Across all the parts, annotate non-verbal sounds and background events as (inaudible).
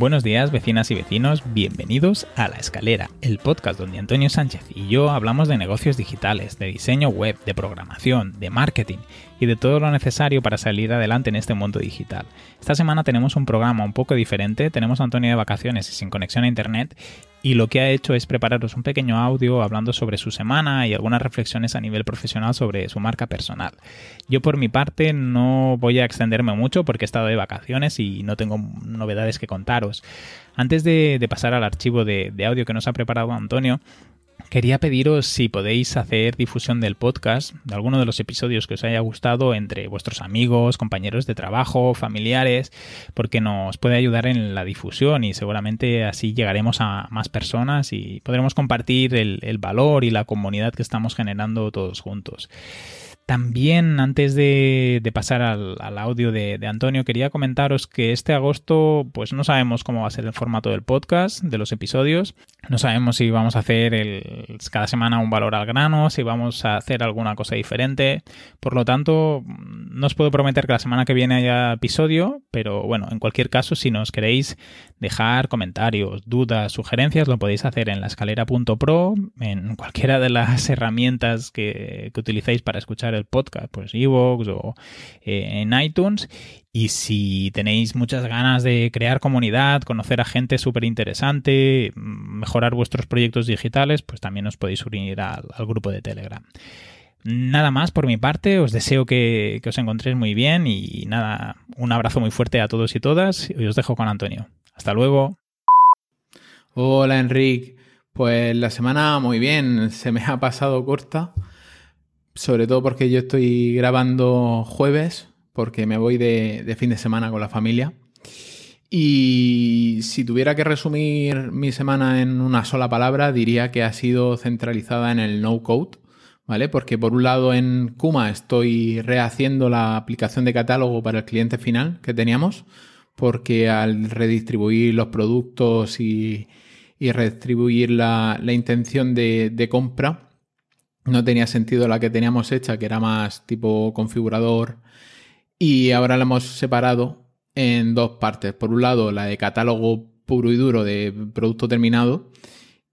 Buenos días, vecinas y vecinos, bienvenidos a La Escalera, el podcast donde Antonio Sánchez y yo hablamos de negocios digitales, de diseño web, de programación, de marketing y de todo lo necesario para salir adelante en este mundo digital. Esta semana tenemos un programa un poco diferente, tenemos a Antonio de vacaciones y sin conexión a internet y lo que ha hecho es prepararos un pequeño audio hablando sobre su semana y algunas reflexiones a nivel profesional sobre su marca personal. Yo por mi parte no voy a extenderme mucho porque he estado de vacaciones y no tengo novedades que contaros. Antes de, pasar al archivo de audio que nos ha preparado Antonio, Quería pediros si podéis hacer difusión del podcast, de alguno de los episodios que os haya gustado entre vuestros amigos, compañeros de trabajo, familiares, porque nos puede ayudar en la difusión y seguramente así llegaremos a más personas y podremos compartir el, valor y la comunidad que estamos generando todos juntos. También, antes de, pasar al, audio de, Antonio, quería comentaros que este agosto, pues no sabemos cómo va a ser el formato del podcast, de los episodios. No sabemos si vamos a hacer cada semana un valor al grano, si vamos a hacer alguna cosa diferente. Por lo tanto, no os puedo prometer que la semana que viene haya episodio, pero bueno, en cualquier caso, si nos queréis dejar comentarios, dudas, sugerencias, lo podéis hacer en la escalera.pro, en cualquiera de las (laughs) herramientas que, que utilicéis para escuchar el podcast, pues Evox o eh, en iTunes. Y si tenéis muchas ganas de crear comunidad, conocer a gente súper interesante, mejorar vuestros proyectos digitales, pues también os podéis unir al, grupo de Telegram. Nada más por mi parte, os deseo que, que, os encontréis muy bien y nada, un abrazo muy fuerte a todos y todas y os dejo con Antonio. Hasta luego. Hola Enrique, pues la semana muy bien, se me ha pasado corta sobre todo porque yo estoy grabando jueves, porque me voy de, fin de semana con la familia. Y si tuviera que resumir mi semana en una sola palabra, diría que ha sido centralizada en el no code, ¿vale? Porque por un lado en Kuma estoy rehaciendo la aplicación de catálogo para el cliente final que teníamos, porque al redistribuir los productos y, redistribuir la, intención de compra, no tenía sentido la que teníamos hecha, que era más tipo configurador. Y ahora la hemos separado en dos partes. Por un lado, la de catálogo puro y duro de producto terminado.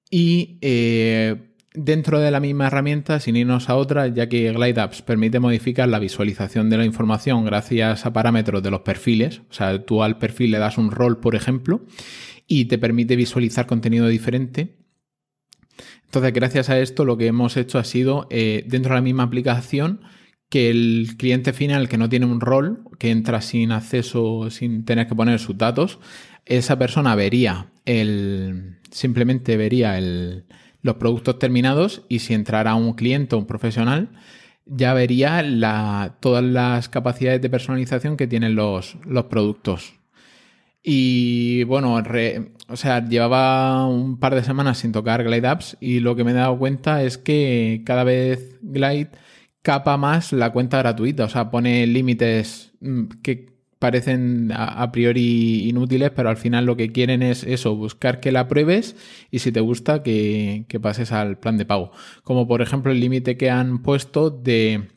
Y eh, dentro de la misma herramienta, sin irnos a otra, ya que Glide Apps permite modificar la visualización de la información gracias a parámetros de los perfiles. O sea, tú al perfil le das un rol, por ejemplo, y te permite visualizar contenido diferente entonces, gracias a esto, lo que hemos hecho ha sido, eh, dentro de la misma aplicación, que el cliente final que no tiene un rol, que entra sin acceso, sin tener que poner sus datos, esa persona vería el, simplemente vería el, los productos terminados y si entrara un cliente o un profesional, ya vería la, todas las capacidades de personalización que tienen los, los productos. Y bueno, o sea, llevaba un par de semanas sin tocar Glide Apps y lo que me he dado cuenta es que cada vez Glide capa más la cuenta gratuita, o sea, pone límites mm, que parecen a, priori inútiles, pero al final lo que quieren es eso, buscar que la pruebes y si te gusta que, que pases al plan de pago. Como por ejemplo el límite que han puesto de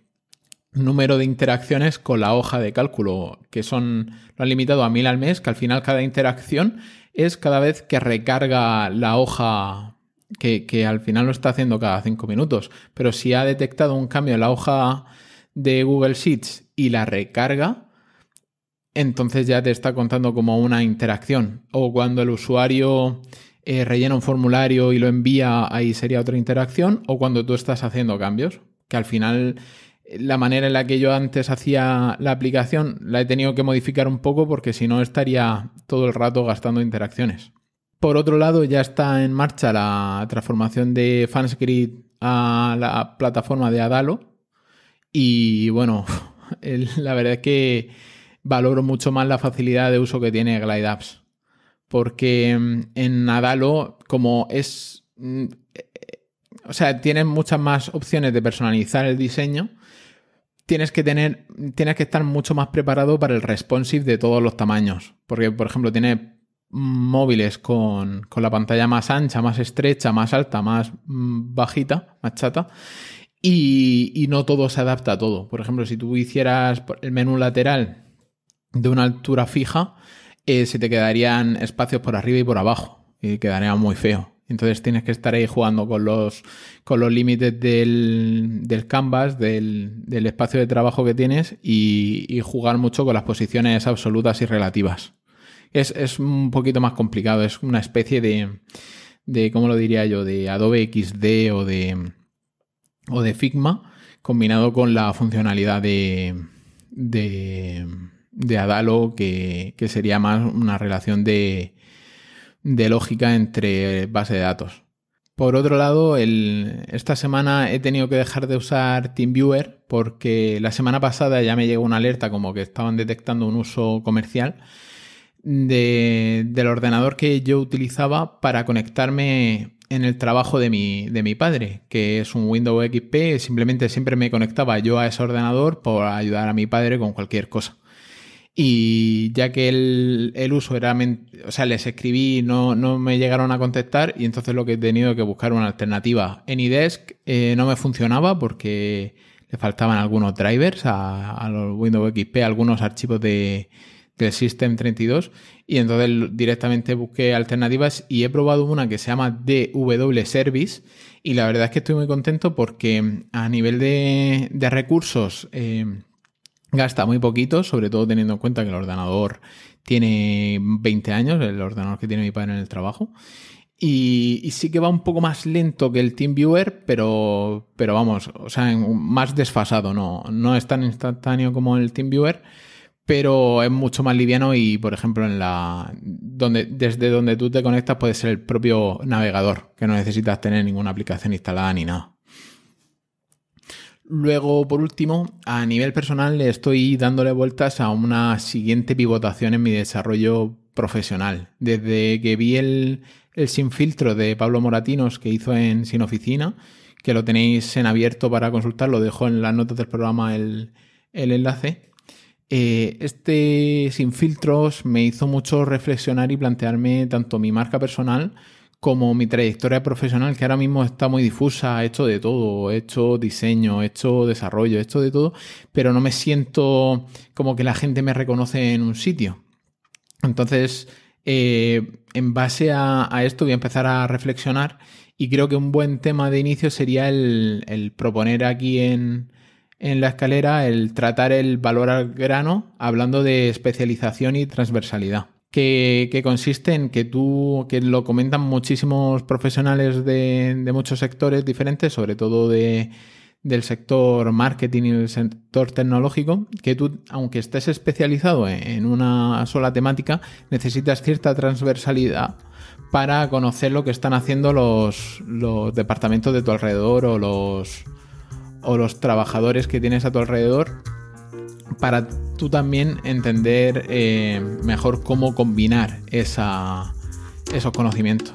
número de interacciones con la hoja de cálculo, que son, lo han limitado a mil al mes, que al final cada interacción es cada vez que recarga la hoja, que, que al final lo está haciendo cada cinco minutos. Pero si ha detectado un cambio en la hoja de Google Sheets y la recarga, entonces ya te está contando como una interacción. O cuando el usuario eh, rellena un formulario y lo envía, ahí sería otra interacción. O cuando tú estás haciendo cambios, que al final la manera en la que yo antes hacía la aplicación la he tenido que modificar un poco porque si no estaría todo el rato gastando interacciones. Por otro lado, ya está en marcha la transformación de FansGrid a la plataforma de Adalo. Y bueno, (laughs) la verdad es que valoro mucho más la facilidad de uso que tiene Glide Apps. Porque mm, en Adalo, como es. Mm, eh, o sea, tienes muchas más opciones de personalizar el diseño tienes que tener, tienes que estar mucho más preparado para el responsive de todos los tamaños. Porque, por ejemplo, tiene móviles con, la pantalla más ancha, más estrecha, más alta, más mm, bajita, más chata. Y, no todo se adapta a todo. Por ejemplo, si tú hicieras el menú lateral de una altura fija, eh, se te quedarían espacios por arriba y por abajo y quedaría muy feo. Entonces tienes que estar ahí jugando con los, con los límites del, del canvas, del, del, espacio de trabajo que tienes y, jugar mucho con las posiciones absolutas y relativas. Es, es, un poquito más complicado, es una especie de, de, ¿cómo lo diría yo?, de Adobe XD o de, o de Figma combinado con la funcionalidad de, de, de Adalo, que, que sería más una relación de, de lógica entre base de datos. Por otro lado, esta semana he tenido que dejar de usar TeamViewer porque la semana pasada ya me llegó una alerta como que estaban detectando un uso comercial del ordenador que yo utilizaba para conectarme en el trabajo de mi, de mi padre, que es un Windows XP. Simplemente siempre me conectaba yo a ese ordenador por ayudar a mi padre con cualquier cosa. Y ya que el, uso era, o sea, les escribí, no, no me llegaron a contestar y entonces lo que he tenido que buscar una alternativa. En iDesk eh, no me funcionaba porque le faltaban algunos drivers a, los Windows XP, algunos archivos de, del System 32 y entonces directamente busqué alternativas y he probado una que se llama DW Service y la verdad es que estoy muy contento porque a nivel de, de recursos... Eh, Gasta muy poquito, sobre todo teniendo en cuenta que el ordenador tiene 20 años, el ordenador que tiene mi padre en el trabajo. Y, sí que va un poco más lento que el TeamViewer, pero, pero vamos, o sea, más desfasado, no, no es tan instantáneo como el TeamViewer, pero es mucho más liviano y, por ejemplo, en la donde, desde donde tú te conectas puede ser el propio navegador, que no necesitas tener ninguna aplicación instalada ni nada. Luego, por último, a nivel personal estoy dándole vueltas a una siguiente pivotación en mi desarrollo profesional. Desde que vi el, sin filtro de Pablo Moratinos que hizo en Sin Oficina, que lo tenéis en abierto para consultar, lo dejo en las notas del programa el, enlace. Eh, este sin filtros me hizo mucho reflexionar y plantearme tanto mi marca personal como mi trayectoria profesional, que ahora mismo está muy difusa, he hecho de todo, he hecho diseño, he hecho desarrollo, he hecho de todo, pero no me siento como que la gente me reconoce en un sitio. Entonces, eh, en base a, esto voy a empezar a reflexionar y creo que un buen tema de inicio sería el, proponer aquí en, en la escalera el tratar el valor al grano hablando de especialización y transversalidad que, consiste en que tú, que lo comentan muchísimos profesionales de, muchos sectores diferentes, sobre todo de, del sector marketing y del sector tecnológico, que tú, aunque estés especializado en una sola temática, necesitas cierta transversalidad para conocer lo que están haciendo los, los departamentos de tu alrededor o los, o los trabajadores que tienes a tu alrededor para tú también entender eh, mejor cómo combinar esos conocimientos.